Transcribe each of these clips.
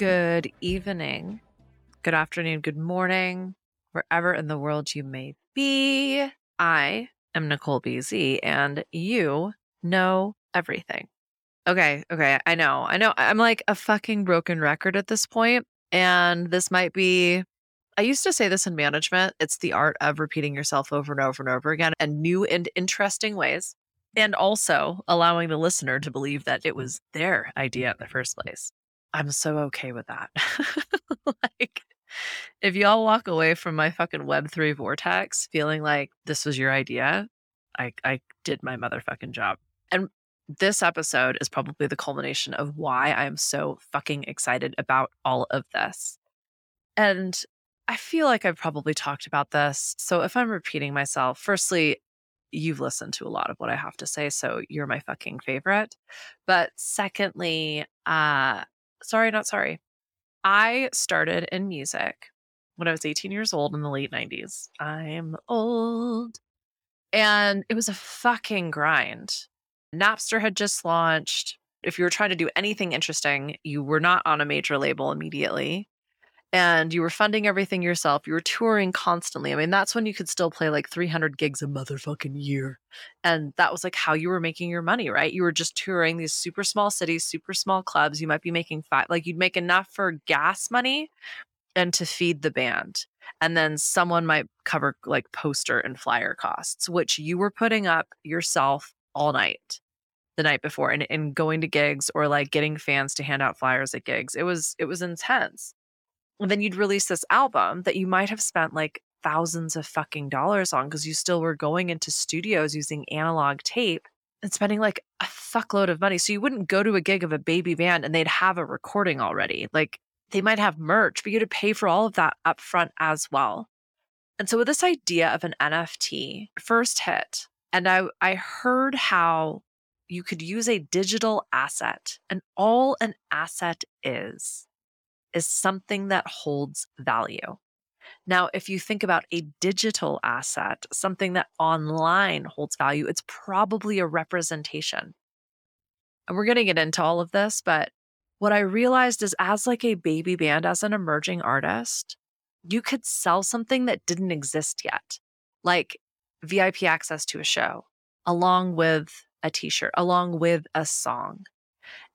Good evening, good afternoon, good morning, wherever in the world you may be. I am Nicole BZ, and you know everything. Okay, okay, I know, I know. I'm like a fucking broken record at this point, and this might be. I used to say this in management it's the art of repeating yourself over and over and over again in new and interesting ways, and also allowing the listener to believe that it was their idea in the first place. I'm so okay with that. like, if y'all walk away from my fucking Web3 vortex feeling like this was your idea, I, I did my motherfucking job. And this episode is probably the culmination of why I'm so fucking excited about all of this. And I feel like I've probably talked about this. So if I'm repeating myself, firstly, you've listened to a lot of what I have to say, so you're my fucking favorite. But secondly, uh sorry, not sorry. I started in music when I was 18 years old in the late 90s. I'm old. And it was a fucking grind. Napster had just launched. If you were trying to do anything interesting, you were not on a major label immediately and you were funding everything yourself. You were touring constantly. I mean, that's when you could still play like 300 gigs a motherfucking year. And that was like how you were making your money, right? You were just touring these super small cities, super small clubs. You might be making five, like you'd make enough for gas money and to feed the band. And then someone might cover like poster and flyer costs, which you were putting up yourself all night the night before and, and going to gigs or like getting fans to hand out flyers at gigs. It was it was intense and then you'd release this album that you might have spent like thousands of fucking dollars on because you still were going into studios using analog tape and spending like a fuckload of money. So you wouldn't go to a gig of a baby band and they'd have a recording already. Like they might have merch, but you had to pay for all of that upfront as well. And so with this idea of an NFT first hit, and I I heard how you could use a digital asset, and all an asset is is something that holds value. Now, if you think about a digital asset, something that online holds value, it's probably a representation. And we're going to get into all of this, but what I realized is as like a baby band, as an emerging artist, you could sell something that didn't exist yet, like VIP access to a show, along with a t shirt, along with a song.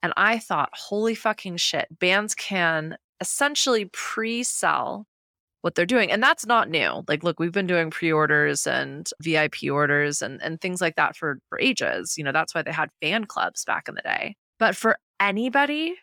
And I thought, holy fucking shit, bands can essentially pre-sell what they're doing and that's not new. Like look we've been doing pre-orders and vip orders and, and things like that for, for ages you know that's why they had fan clubs back in the day. But for anybody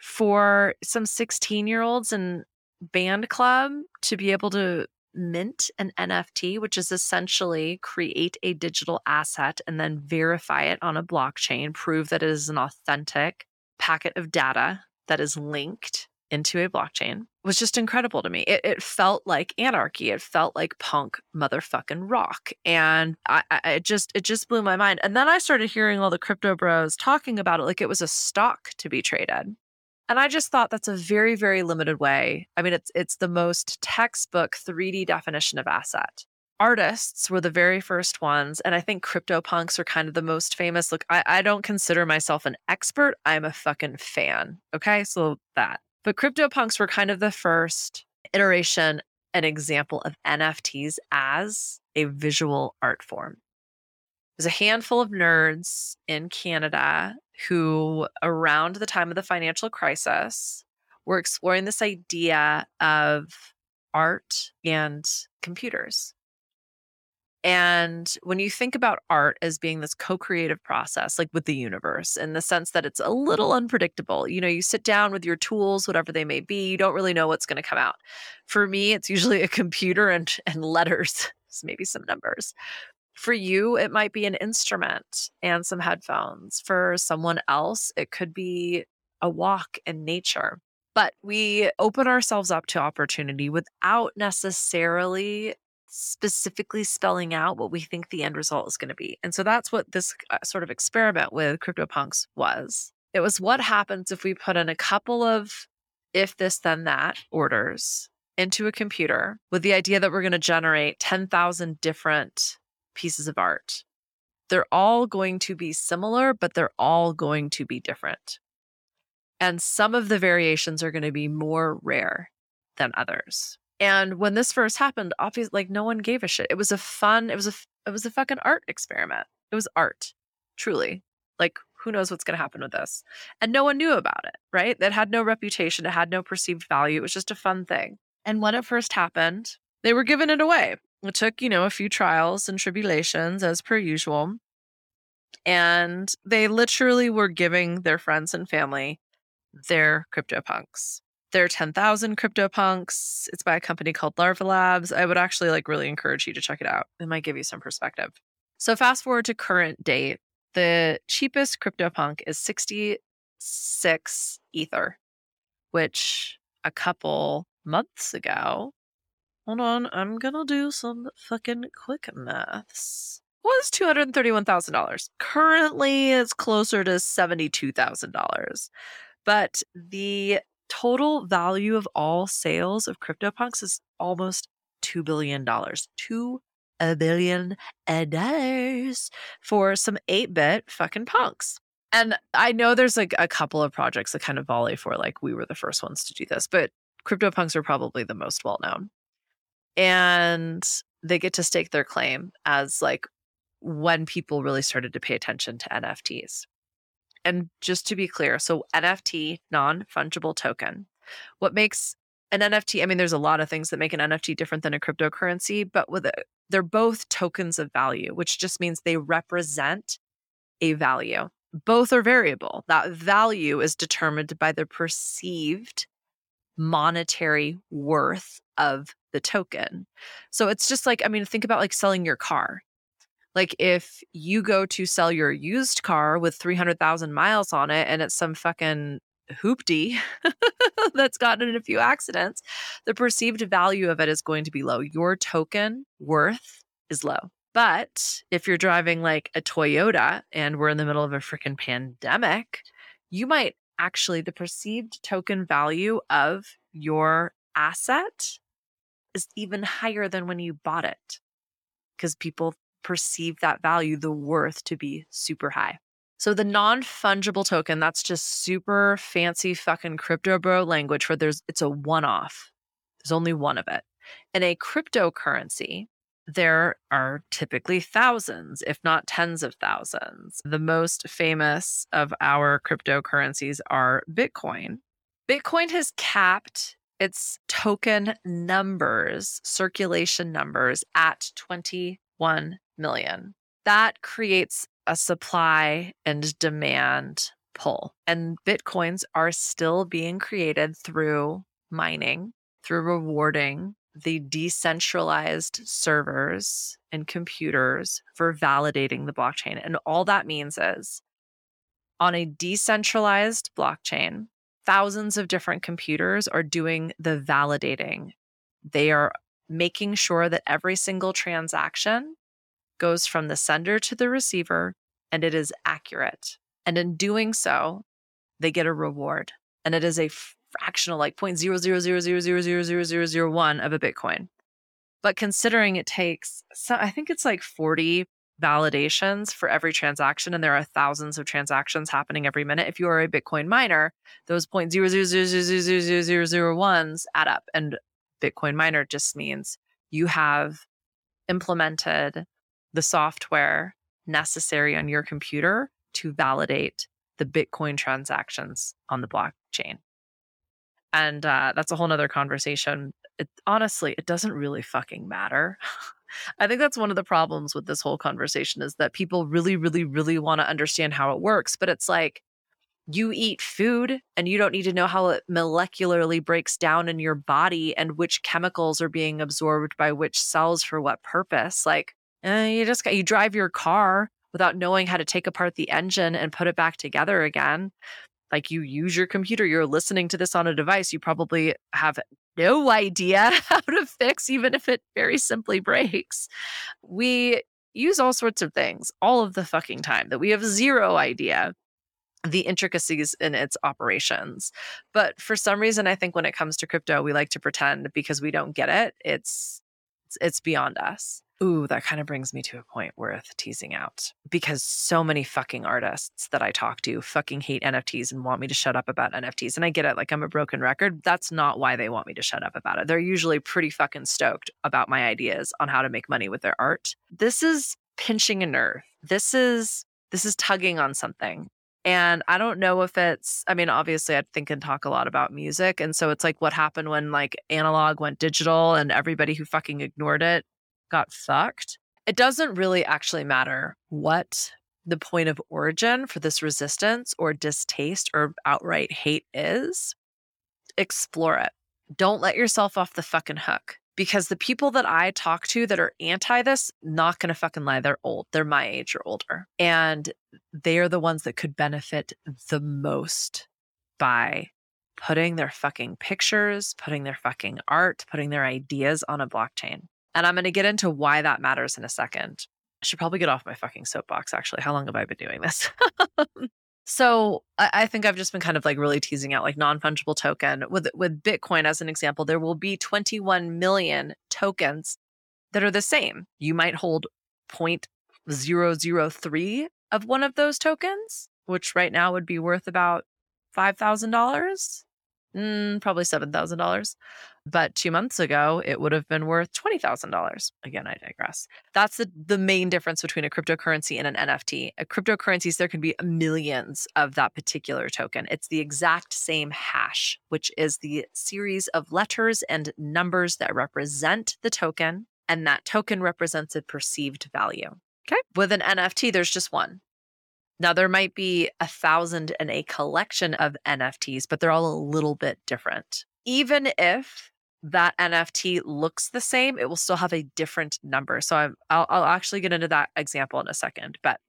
for some 16 year olds and band club to be able to mint an nft which is essentially create a digital asset and then verify it on a blockchain prove that it is an authentic packet of data that is linked into a blockchain was just incredible to me. It, it felt like anarchy. It felt like punk motherfucking rock, and I, I it just it just blew my mind. And then I started hearing all the crypto bros talking about it like it was a stock to be traded. And I just thought that's a very very limited way. I mean, it's it's the most textbook 3D definition of asset artists were the very first ones and i think crypto punks are kind of the most famous look I, I don't consider myself an expert i'm a fucking fan okay so that but CryptoPunks were kind of the first iteration, an example of NFTs as a visual art form. There's a handful of nerds in Canada who, around the time of the financial crisis, were exploring this idea of art and computers. And when you think about art as being this co creative process, like with the universe, in the sense that it's a little unpredictable, you know, you sit down with your tools, whatever they may be, you don't really know what's going to come out. For me, it's usually a computer and, and letters, maybe some numbers. For you, it might be an instrument and some headphones. For someone else, it could be a walk in nature. But we open ourselves up to opportunity without necessarily specifically spelling out what we think the end result is going to be. And so that's what this uh, sort of experiment with CryptoPunks was. It was what happens if we put in a couple of if this, then that orders into a computer with the idea that we're going to generate 10,000 different pieces of art. They're all going to be similar, but they're all going to be different. And some of the variations are going to be more rare than others. And when this first happened, obviously, like no one gave a shit. It was a fun, it was a, it was a fucking art experiment. It was art, truly. Like, who knows what's going to happen with this? And no one knew about it, right? It had no reputation, it had no perceived value. It was just a fun thing. And when it first happened, they were giving it away. It took, you know, a few trials and tribulations as per usual. And they literally were giving their friends and family their CryptoPunks. There are 10,000 CryptoPunks. It's by a company called Larva Labs. I would actually like really encourage you to check it out. It might give you some perspective. So fast forward to current date, the cheapest CryptoPunk is 66 Ether, which a couple months ago, hold on, I'm gonna do some fucking quick maths. Was $231,000. Currently, it's closer to $72,000. But the total value of all sales of CryptoPunks is almost $2 billion. $2 a billion dollars for some 8 bit fucking punks. And I know there's like a couple of projects that kind of volley for like we were the first ones to do this, but CryptoPunks are probably the most well known. And they get to stake their claim as like when people really started to pay attention to NFTs. And just to be clear, so NFT, non fungible token, what makes an NFT, I mean, there's a lot of things that make an NFT different than a cryptocurrency, but with it, they're both tokens of value, which just means they represent a value. Both are variable. That value is determined by the perceived monetary worth of the token. So it's just like, I mean, think about like selling your car. Like if you go to sell your used car with 300,000 miles on it and it's some fucking hoopty that's gotten in a few accidents, the perceived value of it is going to be low. Your token worth is low. But if you're driving like a Toyota and we're in the middle of a freaking pandemic, you might actually, the perceived token value of your asset is even higher than when you bought it because people perceive that value, the worth to be super high. So the non-fungible token, that's just super fancy fucking crypto bro language where there's it's a one-off. There's only one of it. In a cryptocurrency, there are typically thousands, if not tens of thousands. The most famous of our cryptocurrencies are Bitcoin. Bitcoin has capped its token numbers, circulation numbers at 21 million. That creates a supply and demand pull. And Bitcoins are still being created through mining, through rewarding the decentralized servers and computers for validating the blockchain. And all that means is on a decentralized blockchain, thousands of different computers are doing the validating. They are making sure that every single transaction goes from the sender to the receiver and it is accurate. And in doing so, they get a reward. And it is a fractional, like 0.000000001 of a Bitcoin. But considering it takes, so I think it's like 40 validations for every transaction, and there are thousands of transactions happening every minute. If you are a Bitcoin miner, those 0.000000001s add up. And Bitcoin miner just means you have implemented the software necessary on your computer to validate the Bitcoin transactions on the blockchain. And uh, that's a whole nother conversation. It, honestly, it doesn't really fucking matter. I think that's one of the problems with this whole conversation is that people really, really, really want to understand how it works. But it's like you eat food and you don't need to know how it molecularly breaks down in your body and which chemicals are being absorbed by which cells for what purpose. Like, uh, you just got, you drive your car without knowing how to take apart the engine and put it back together again. Like you use your computer, you're listening to this on a device, you probably have no idea how to fix, even if it very simply breaks. We use all sorts of things all of the fucking time that we have zero idea the intricacies in its operations. But for some reason, I think when it comes to crypto, we like to pretend because we don't get it, it's it's beyond us. Ooh, that kind of brings me to a point worth teasing out because so many fucking artists that I talk to fucking hate NFTs and want me to shut up about NFTs. And I get it, like I'm a broken record. That's not why they want me to shut up about it. They're usually pretty fucking stoked about my ideas on how to make money with their art. This is pinching a nerve. This is this is tugging on something. And I don't know if it's, I mean, obviously, I think and talk a lot about music. And so it's like what happened when like analog went digital and everybody who fucking ignored it got fucked. It doesn't really actually matter what the point of origin for this resistance or distaste or outright hate is. Explore it. Don't let yourself off the fucking hook because the people that I talk to that are anti this, not gonna fucking lie, they're old. They're my age or older. And they are the ones that could benefit the most by putting their fucking pictures, putting their fucking art, putting their ideas on a blockchain. And I'm going to get into why that matters in a second. I should probably get off my fucking soapbox, actually. How long have I been doing this? so I, think I've just been kind of like really teasing out like non-fungible token. With with Bitcoin as an example, there will be 21 million tokens that are the same. You might hold 0.003 of one of those tokens, which right now would be worth about $5,000 mm, probably $7,000. But two months ago, it would have been worth $20,000. Again, I digress. That's the, the main difference between a cryptocurrency and an NFT. A cryptocurrencies, there can be millions of that particular token. It's the exact same hash, which is the series of letters and numbers that represent the token. And that token represents a perceived value. Okay. With an NFT, there's just one. Now, there might be a thousand and a collection of NFTs, but they're all a little bit different. Even if that NFT looks the same, it will still have a different number. So i will I'll actually get into that example in a second. But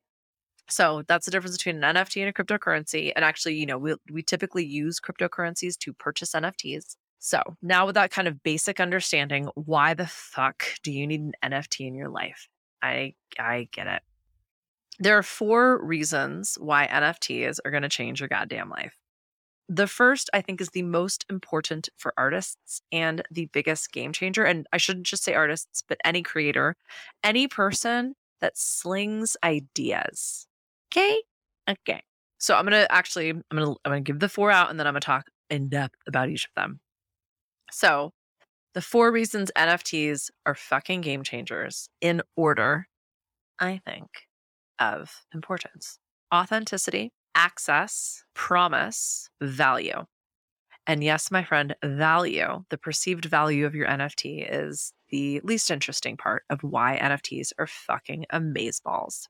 so that's the difference between an NFT and a cryptocurrency. And actually, you know, we, we typically use cryptocurrencies to purchase NFTs. So now with that kind of basic understanding, why the fuck do you need an NFT in your life? I I get it. There are four reasons why NFTs are going to change your goddamn life. The first, I think, is the most important for artists and the biggest game changer. And I shouldn't just say artists, but any creator, any person that slings ideas. Okay. Okay. So I'm gonna actually I'm gonna I'm gonna give the four out and then I'm gonna talk in depth about each of them. So the four reasons NFTs are fucking game changers in order, I think of importance authenticity, access, promise, value. And yes, my friend, value, the perceived value of your NFT is the least interesting part of why NFTs are fucking amazeballs.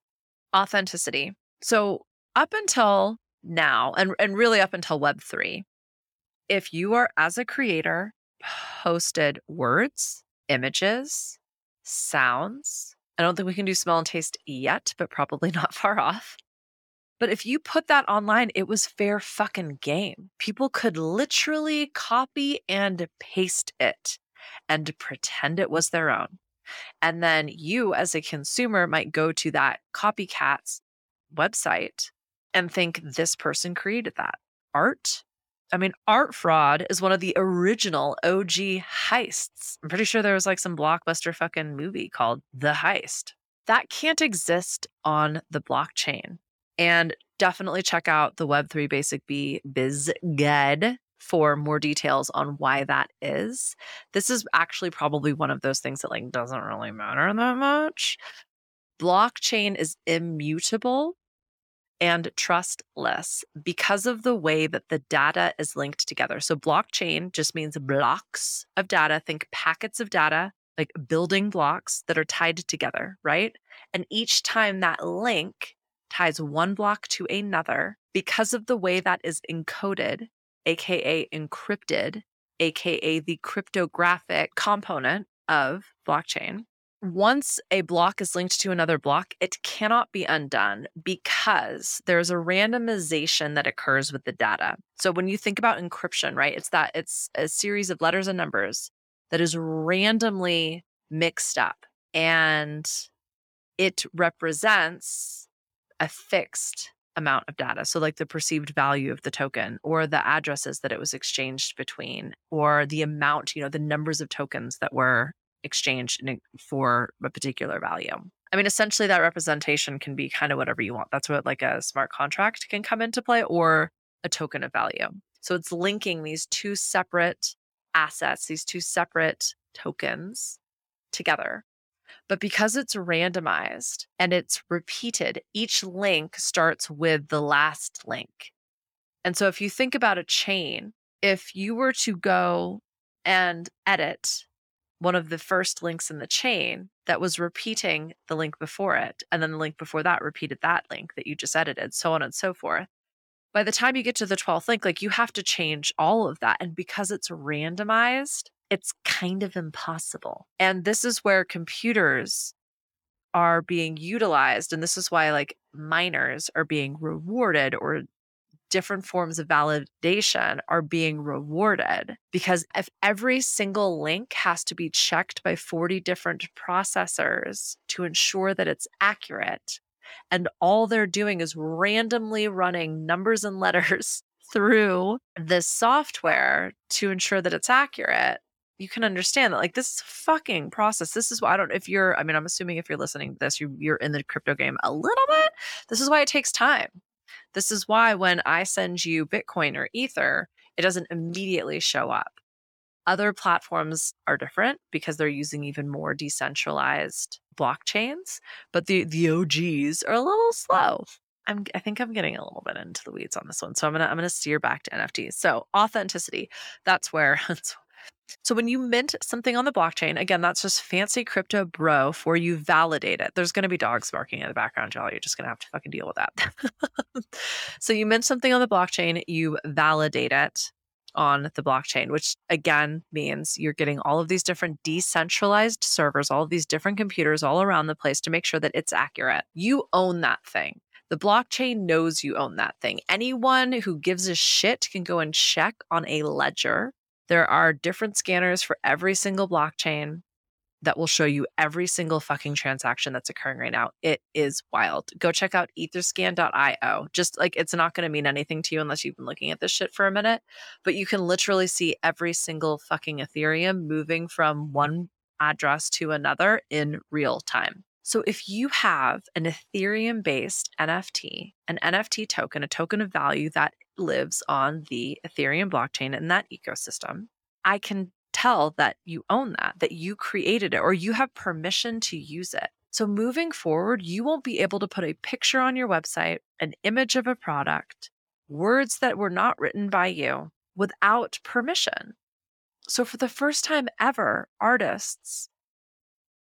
Authenticity. So, up until now, and, and really up until Web3, if you are, as a creator, posted words, images, sounds, I don't think we can do smell and taste yet, but probably not far off. But if you put that online, it was fair fucking game. People could literally copy and paste it and pretend it was their own. And then you, as a consumer, might go to that copycat's website and think this person created that art. I mean, art fraud is one of the original OG heists. I'm pretty sure there was like some blockbuster fucking movie called The Heist. That can't exist on the blockchain. And definitely check out the Web3 Basic B Biz Guide for more details on why that is. This is actually probably one of those things that like doesn't really matter that much. Blockchain is immutable and trustless because of the way that the data is linked together. So, blockchain just means blocks of data. Think packets of data, like building blocks that are tied together, right? And each time that link ties one block to another, because of the way that is encoded, AKA encrypted, AKA the cryptographic component of blockchain, once a block is linked to another block, it cannot be undone because there's a randomization that occurs with the data. So when you think about encryption, right, it's that it's a series of letters and numbers that is randomly mixed up and it represents a fixed amount of data. So, like the perceived value of the token, or the addresses that it was exchanged between, or the amount, you know, the numbers of tokens that were exchange for a particular value. I mean, essentially, that representation can be kind of whatever you want. That's what like a smart contract can come into play or a token of value. So it's linking these two separate assets, these two separate tokens together. But because it's randomized and it's repeated, each link starts with the last link. And so if you think about a chain, if you were to go and edit one of the first links in the chain that was repeating the link before it, and then the link before that repeated that link that you just edited, so on and so forth. By the time you get to the 12th link, like you have to change all of that. And because it's randomized, it's kind of impossible. And this is where computers are being utilized. And this is why, like, miners are being rewarded or different forms of validation are being rewarded because if every single link has to be checked by 40 different processors to ensure that it's accurate, and all they're doing is randomly running numbers and letters through this software to ensure that it's accurate, you can understand that like this fucking process. This is why I don't if you're I mean, I'm assuming if you're listening to this, you, you're in the crypto game a little bit. This is why it takes time. This is why when I send you Bitcoin or Ether, it doesn't immediately show up. Other platforms are different because they're using even more decentralized blockchains, but the the OGs are a little slow. I'm, I think I'm getting a little bit into the weeds on this one, so I'm gonna I'm gonna steer back to NFTs. So authenticity, that's where So when you mint something on the blockchain, again, that's just fancy crypto bro for you validate it. There's going to be dogs barking in the background, y'all. You're just going to have to fucking deal with that. so you mint something on the blockchain, you validate it on the blockchain, which again means you're getting all of these different decentralized servers, all of these different computers all around the place to make sure that it's accurate. You own that thing. The blockchain knows you own that thing. Anyone who gives a shit can go and check on a ledger there are different scanners for every single blockchain that will show you every single fucking transaction that's occurring right now. It is wild. Go check out etherscan.io. Just like it's not going to mean anything to you unless you've been looking at this shit for a minute, but you can literally see every single fucking Ethereum moving from one address to another in real time. So if you have an Ethereum based NFT, an NFT token, a token of value that lives on the Ethereum blockchain and that ecosystem, I can tell that you own that, that you created it, or you have permission to use it. So moving forward, you won't be able to put a picture on your website, an image of a product, words that were not written by you without permission. So for the first time ever, artists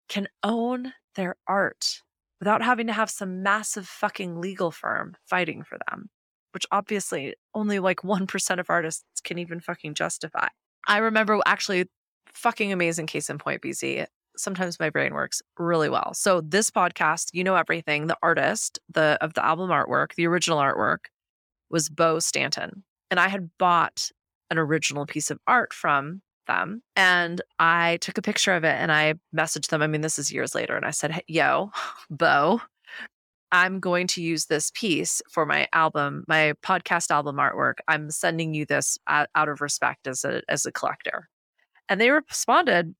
can own their art without having to have some massive fucking legal firm fighting for them which obviously only like 1% of artists can even fucking justify. I remember actually fucking amazing case in point, BZ. Sometimes my brain works really well. So this podcast, you know everything, the artist, the of the album artwork, the original artwork was Beau Stanton. And I had bought an original piece of art from them and I took a picture of it and I messaged them. I mean, this is years later. And I said, hey, Yo, Beau, I'm going to use this piece for my album, my podcast album artwork. I'm sending you this out, of respect as a as a collector. And they responded,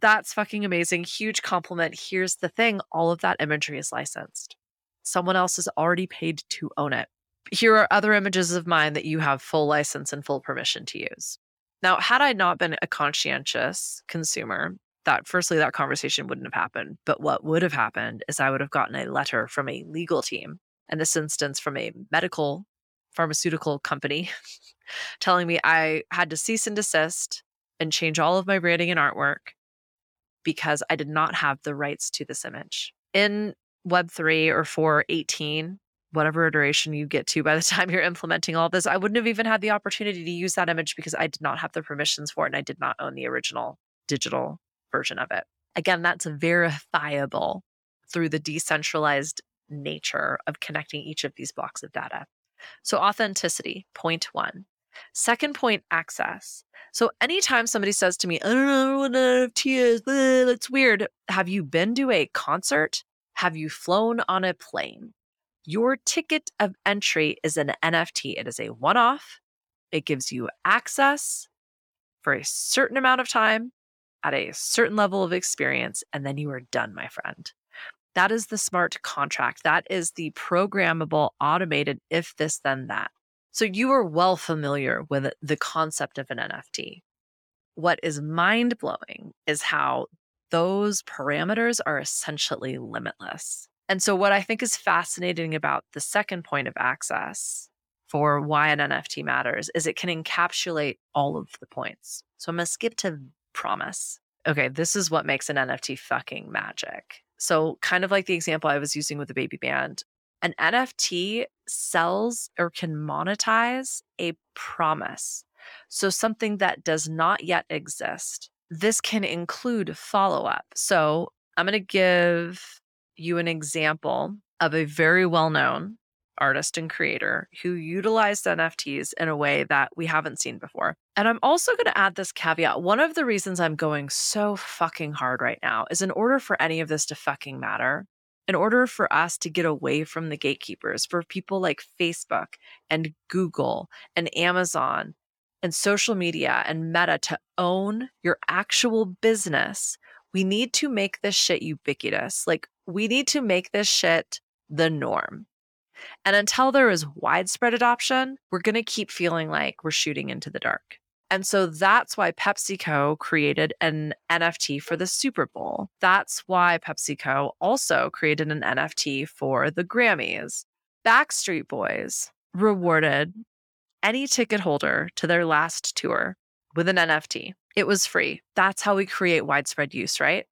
that's fucking amazing. Huge compliment. Here's the thing all of that imagery is licensed. Someone else has already paid to own it. Here are other images of mine that you have full license and full permission to use. Now, had I not been a conscientious consumer, that firstly that conversation wouldn't have happened but what would have happened is i would have gotten a letter from a legal team in this instance from a medical pharmaceutical company telling me i had to cease and desist and change all of my branding and artwork because i did not have the rights to this image. In web 3 or 418 whatever iteration you get to by the time you're implementing all this i wouldn't have even had the opportunity to use that image because i did not have the permissions for it and i did not own the original digital version of it. Again, that's verifiable through the decentralized nature of connecting each of these blocks of data. So, authenticity, point one. Second point, access. So, anytime somebody says to me, I don't know what NFT is, it's weird. Have you been to a concert? Have you flown on a plane? Your ticket of entry is an NFT. It is a one off, it gives you access for a certain amount of time at a certain level of experience, and then you are done, my friend. That is the smart contract. That is the programmable, automated, if this, then that. So you are well familiar with the concept of an NFT. What is mind blowing is how those parameters are essentially limitless. And so, what I think is fascinating about the second point of access for why an NFT matters is it can encapsulate all of the points. So, I'm going to skip to promise. Okay, this is what makes an NFT fucking magic. So, kind of like the example I was using with the baby band, an NFT sells or can monetize a promise. So, something that does not yet exist. This can include follow up. So, I'm going to give you an example of a very well known artist and creator who utilized NFTs in a way that we haven't seen before. And I'm also going to add this caveat. One of the reasons I'm going so fucking hard right now is in order for any of this to fucking matter, in order for us to get away from the gatekeepers, for people like Facebook and Google and Amazon and social media and Meta to own your actual business, we need to make this shit ubiquitous. Like, we need to make this shit the norm. And until there is widespread adoption, we're going to keep feeling like we're shooting into the dark. And so that's why PepsiCo created an NFT for the Super Bowl. That's why PepsiCo also created an NFT for the Grammys. Backstreet Boys rewarded any ticket holder to their last tour with an NFT. It was free. That's how we create widespread use, right?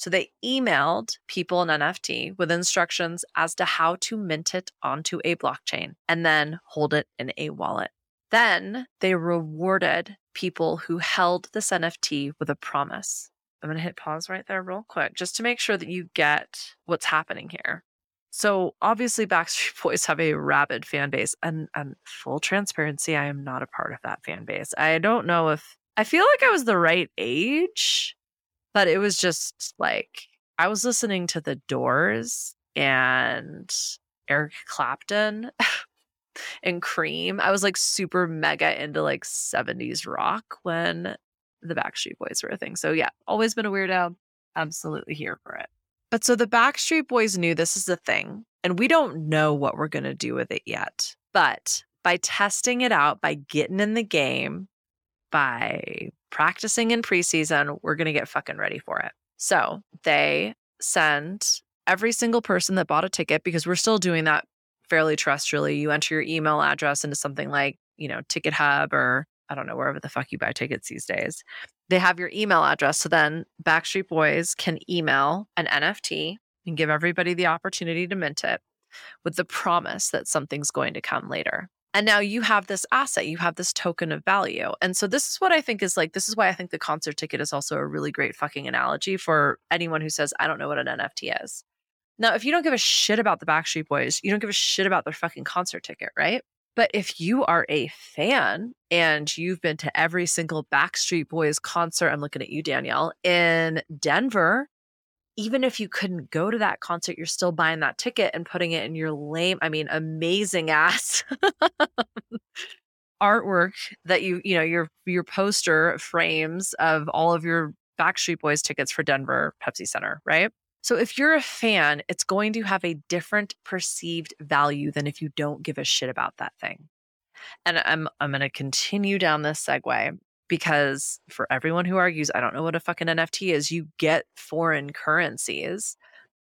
So they emailed people an NFT with instructions as to how to mint it onto a blockchain and then hold it in a wallet. Then they rewarded people who held this NFT with a promise. I'm going to hit pause right there, real quick, just to make sure that you get what's happening here. So, obviously, Backstreet Boys have a rabid fan base, and, and full transparency, I am not a part of that fan base. I don't know if I feel like I was the right age but it was just like I was listening to The Doors and Eric Clapton and Cream. I was like super mega into like 70s rock when the Backstreet Boys were a thing. So yeah, always been a weirdo. Absolutely here for it. But so the Backstreet Boys knew this is a thing, and we don't know what we're going to do with it yet. But by testing it out, by getting in the game, by practicing in preseason, we're going to get fucking ready for it. So they send every single person that bought a ticket because we're still doing that fairly terrestrially. You enter your email address into something like, you know, Ticket Hub or I don't know, wherever the fuck you buy tickets these days. They have your email address. So then Backstreet Boys can email an NFT and give everybody the opportunity to mint it with the promise that something's going to come later. And now you have this asset, you have this token of value. And so this is what I think is like, this is why I think the concert ticket is also a really great fucking analogy for anyone who says, I don't know what an NFT is. Now, if you don't give a shit about the Backstreet Boys, you don't give a shit about their fucking concert ticket, right? But if you are a fan and you've been to every single Backstreet Boys concert, I'm looking at you, Danielle, in Denver, even if you couldn't go to that concert, you're still buying that ticket and putting it in your lame, I mean, amazing ass artwork that you, you know, your your poster frames of all of your Backstreet Boys tickets for Denver Pepsi Center, right? So if you're a fan, it's going to have a different perceived value than if you don't give a shit about that thing. And I'm I'm going to continue down this segue because for everyone who argues, I don't know what a fucking NFT is, you get foreign currencies.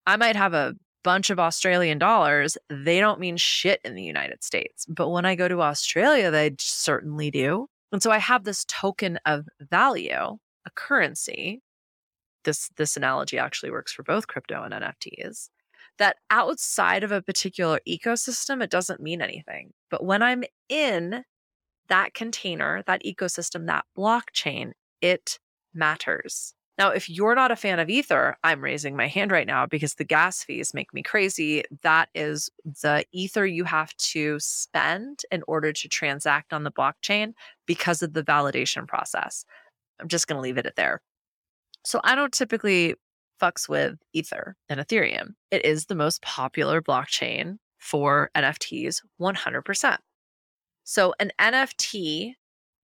I might have a bunch of Australian dollars. They don't mean shit in the United States. But when I go to Australia, they certainly do. And so I have this token of value, a currency. This this analogy actually works for both crypto and NFTs. That outside of a particular ecosystem, it doesn't mean anything. But when I'm in that container, that ecosystem, that blockchain, it matters. Now, if you're not a fan of Ether, I'm raising my hand right now because the gas fees make me crazy. That is the Ether you have to spend in order to transact on the blockchain because of the validation process. I'm just going to leave it at there. So I don't typically fucks with Ether and Ethereum. It is the most popular blockchain for NFTs 100%. So an NFT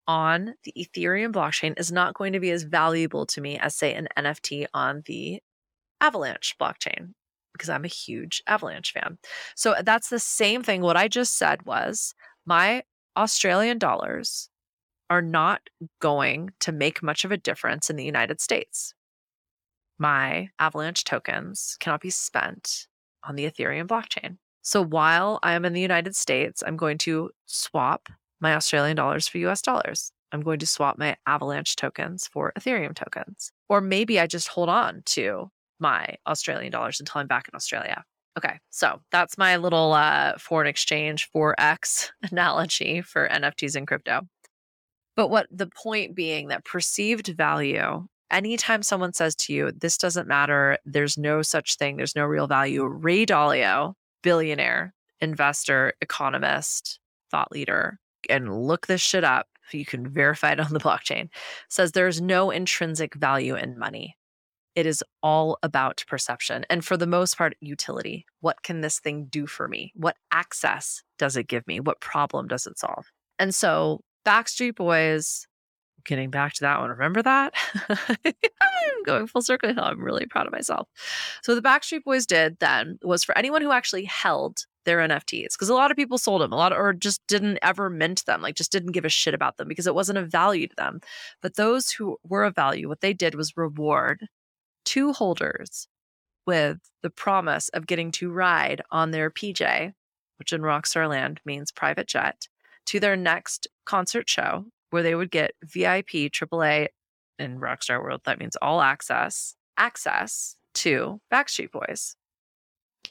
on the Ethereum blockchain is not going to be as valuable to me as, say, an NFT on the Avalanche blockchain because I'm a huge Avalanche fan. So that's the same thing. What I just said was my Australian dollars are not going to make much of a difference in the United States. My Avalanche tokens cannot be spent on the Ethereum blockchain. So while I am in the United States, I'm going to swap my Australian dollars for US dollars. I'm going to swap my Avalanche tokens for Ethereum tokens. Or maybe I just hold on to my Australian dollars until I'm back in Australia. Okay, so that's my little uh, foreign exchange forex analogy for NFTs and crypto. But what the point being that perceived value, anytime someone says to you, this doesn't matter, there's no such thing, there's no real value, Ray Dalio, billionaire, investor, economist, thought leader, and look this shit up. You can verify it on the blockchain, says there's no intrinsic value in money. It is all about perception. And for the most part, utility. What can this thing do for me? What access does it give me? What problem does it solve? And so, Backstreet Boys, getting back to that one, remember that? I'm going full circle. I'm really proud of myself. So, the Backstreet Boys did then was for anyone who actually held their NFTs because a lot of people sold them, a lot or just didn't ever mint them, like just didn't give a shit about them because it wasn't of value to them. But those who were of value, what they did was reward two holders with the promise of getting to ride on their PJ, which in Rockstar Land means private jet, to their next concert show where they would get VIP, AAA, in Rockstar World, that means all access, access to Backstreet Boys.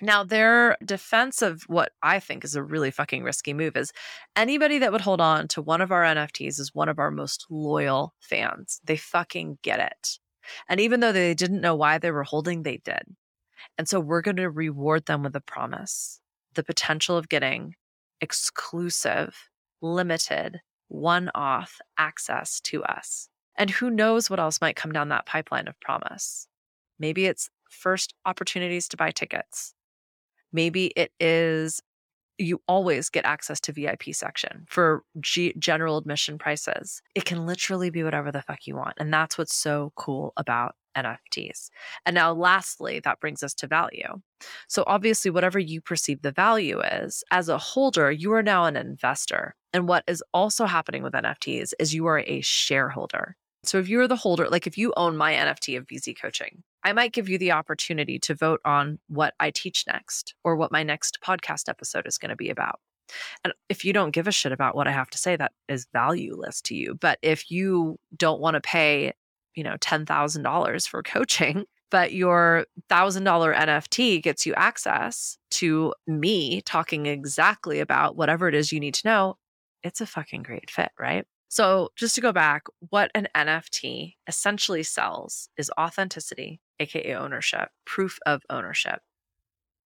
Now, their defense of what I think is a really fucking risky move is anybody that would hold on to one of our NFTs is one of our most loyal fans. They fucking get it. And even though they didn't know why they were holding, they did. And so we're going to reward them with a promise the potential of getting exclusive, limited, one off access to us. And who knows what else might come down that pipeline of promise? Maybe it's first opportunities to buy tickets. Maybe it is you always get access to VIP section for G- general admission prices. It can literally be whatever the fuck you want. And that's what's so cool about NFTs. And now, lastly, that brings us to value. So, obviously, whatever you perceive the value is, as a holder, you are now an investor. And what is also happening with NFTs is you are a shareholder. So, if you're the holder, like if you own my NFT of BZ coaching, I might give you the opportunity to vote on what I teach next or what my next podcast episode is going to be about. And if you don't give a shit about what I have to say, that is valueless to you. But if you don't want to pay, you know, $10,000 for coaching, but your $1,000 NFT gets you access to me talking exactly about whatever it is you need to know, it's a fucking great fit, right? So, just to go back, what an NFT essentially sells is authenticity, aka ownership, proof of ownership,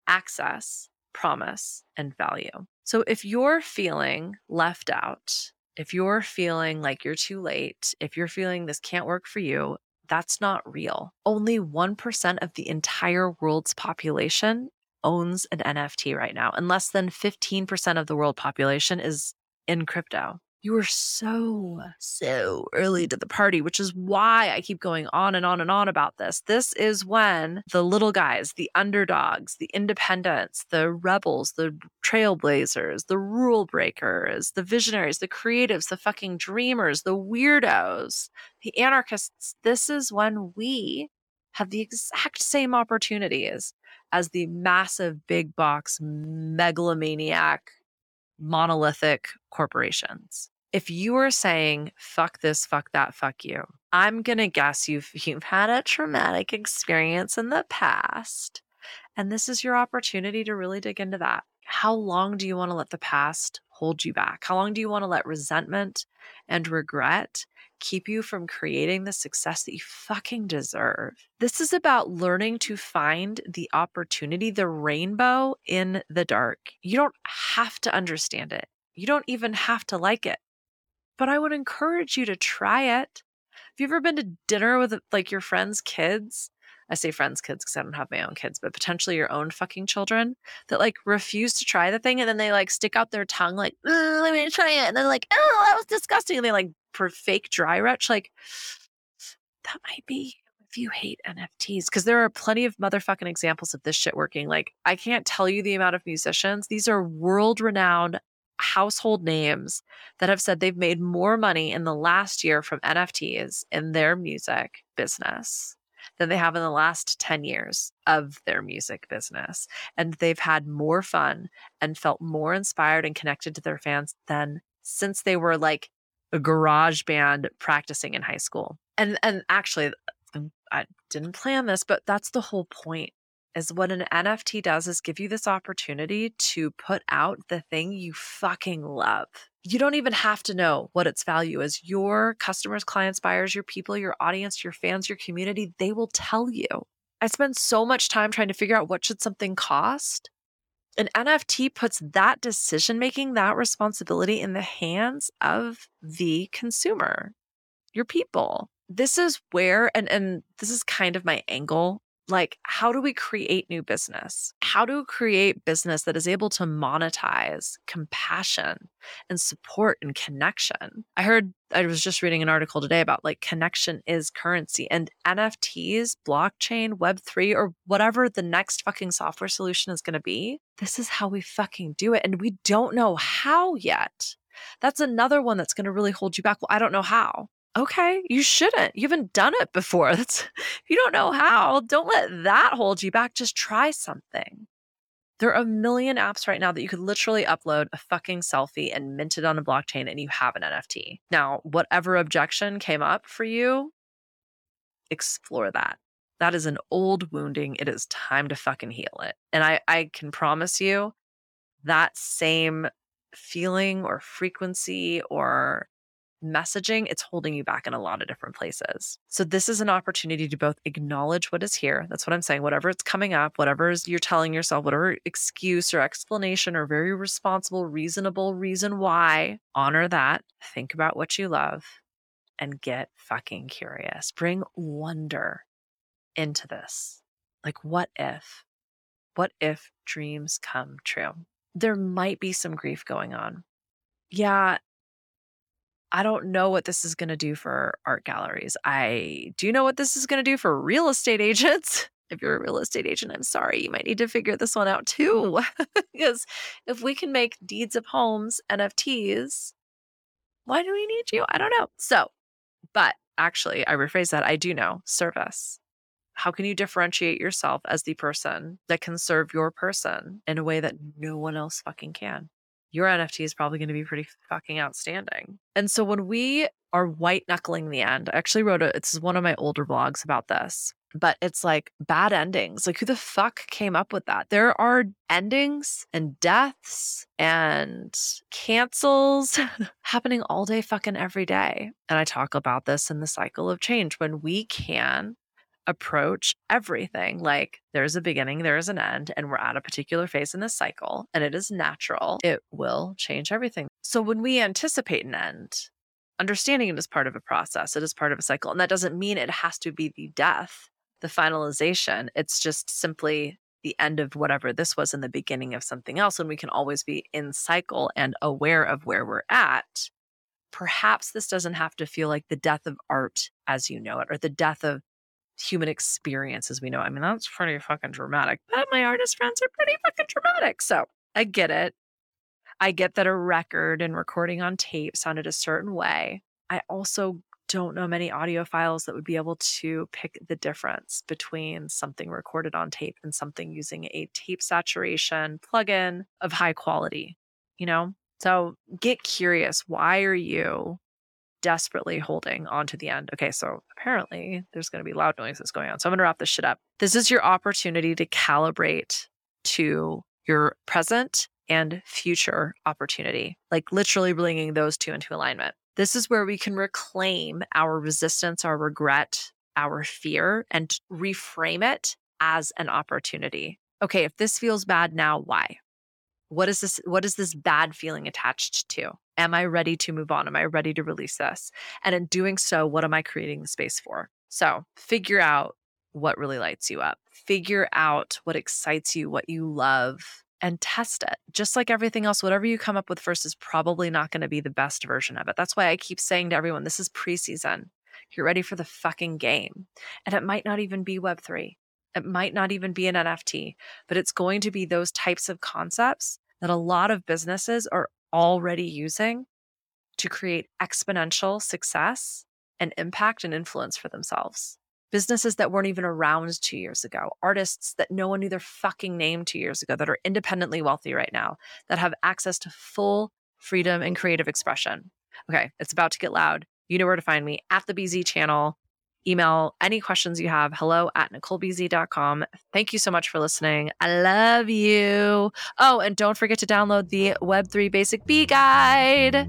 access, promise, and value. So, if you're feeling left out, if you're feeling like you're too late, if you're feeling this can't work for you, that's not real. Only 1% of the entire world's population owns an NFT right now, and less than 15% of the world population is in crypto. You were so, so early to the party, which is why I keep going on and on and on about this. This is when the little guys, the underdogs, the independents, the rebels, the trailblazers, the rule breakers, the visionaries, the creatives, the fucking dreamers, the weirdos, the anarchists, this is when we have the exact same opportunities as the massive big box megalomaniac monolithic corporations if you are saying fuck this fuck that fuck you i'm going to guess you've you've had a traumatic experience in the past and this is your opportunity to really dig into that how long do you want to let the past hold you back how long do you want to let resentment and regret keep you from creating the success that you fucking deserve. This is about learning to find the opportunity, the rainbow in the dark. You don't have to understand it, you don't even have to like it but I would encourage you to try it. Have you ever been to dinner with like your friends' kids I say friends' kids because I don't have my own kids, but potentially your own fucking children that like refuse to try the thing and then they like stick out their tongue like, let me try it. And then like, oh, that was disgusting. And they like per fake dry retch. Like that might be if you hate NFTs, because there are plenty of motherfucking examples of this shit working. Like, I can't tell you the amount of musicians. These are world renowned household names that have said they've made more money in the last year from NFTs in their music business than they have in the last 10 years of their music business. And they've had more fun and felt more inspired and connected to their fans than since they were like a garage band practicing in high school. And and actually I didn't plan this, but that's the whole point is what an NFT does is give you this opportunity to put out the thing you fucking love. You don't even have to know what its value is. Your customers, clients, buyers, your people, your audience, your fans, your community, they will tell you. I spend so much time trying to figure out what should something cost. An NFT puts that decision making, that responsibility in the hands of the consumer, your people. This is where and and this is kind of my angle like how do we create new business? How do we create business that is able to monetize compassion and support and connection? I heard i was just reading an article today about like connection is currency and nfts blockchain web3 or whatever the next fucking software solution is going to be this is how we fucking do it and we don't know how yet. That's another one that's going to really hold you back. Well i don't know how okay, you shouldn't. You haven't done it before. That's you don't know how, don't let that hold you back. Just try something. There are a million apps right now that you could literally upload a fucking selfie and mint it on a blockchain and you have an NFT. Now, whatever objection came up for you, explore that. That is an old wounding. It is time to fucking heal it. And I, I can promise you that same feeling or frequency or messaging, it's holding you back in a lot of different places. So, this is an opportunity to both acknowledge what is here. That's what I'm saying. Whatever it's coming up, whatever you're telling yourself, whatever excuse or explanation or very responsible, reasonable reason why, honor that. Think about what you love and get fucking curious. Bring wonder into this. Like, what if? What if dreams come true? There might be some grief going on. Yeah, I don't know what this is going to do for art galleries. I do know what this is going to do for real estate agents. If you're a real estate agent, I'm sorry, you might need to figure this one out too. Oh. because if we can make deeds of homes NFTs, why do we need you? I don't know. So, but actually, I rephrase that. I do know service. How can you differentiate yourself as the person that can serve your person in a way that no one else fucking can? Your NFT is probably going to be pretty fucking outstanding. And so when we are white knuckling the end, I actually wrote a, it's one of my older blogs about this, but it's like bad endings. Like who the fuck came up with that? There are endings and deaths and cancels happening all day fucking every day. And I talk about this in the cycle of change when we can approach everything like there's a beginning, there is an end, and we're at a particular phase in this cycle, and it is natural, it will change everything. So when we anticipate an end, understanding it is part of a process, it is part of a cycle. And that doesn't mean it has to be the death, the finalization. It's just simply the end of whatever this was in the beginning of something else. And we can always be in cycle and aware of where we're at. Perhaps this doesn't have to feel like the death of art as you know it, or the death of human experience as we know. I mean, that's pretty fucking dramatic. But my artist friends are pretty fucking dramatic. So I get it. I get that a record and recording on tape sounded a certain way. I also don't know many audiophiles that would be able to pick the difference between something recorded on tape and something using a tape saturation plugin of high quality, you know? So get curious. Why are you desperately holding on to the end. Okay, so apparently there's going to be loud noises going on. So I'm going to wrap this shit up. This is your opportunity to calibrate to your present and future opportunity, like literally bringing those two into alignment. This is where we can reclaim our resistance, our regret, our fear, and reframe it as an opportunity. Okay, if this feels bad now, why? What is this? What is this bad feeling attached to? Am I ready to move on? Am I ready to release this? And in doing so, what am I creating the space for? So figure out what really lights you up. Figure out what excites you, what you love, and test it. Just like everything else, whatever you come up with first is probably not going to be the best version of it. That's why I keep saying to everyone this is preseason. You're ready for the fucking game. And it might not even be Web3. It might not even be an NFT, but it's going to be those types of concepts that a lot of businesses are already using to create exponential success and impact and influence for themselves. Businesses that weren't even around two years ago, artists that no one knew their fucking name two years ago, that are independently wealthy right now, that have access to full freedom and creative expression. Okay, it's about to get loud. You know where to find me at the BZ channel. Email any questions you have, hello at NicoleBZ.com. Thank you so much for listening. I love you. Oh, and don't forget to download the Web3 Basic B Guide.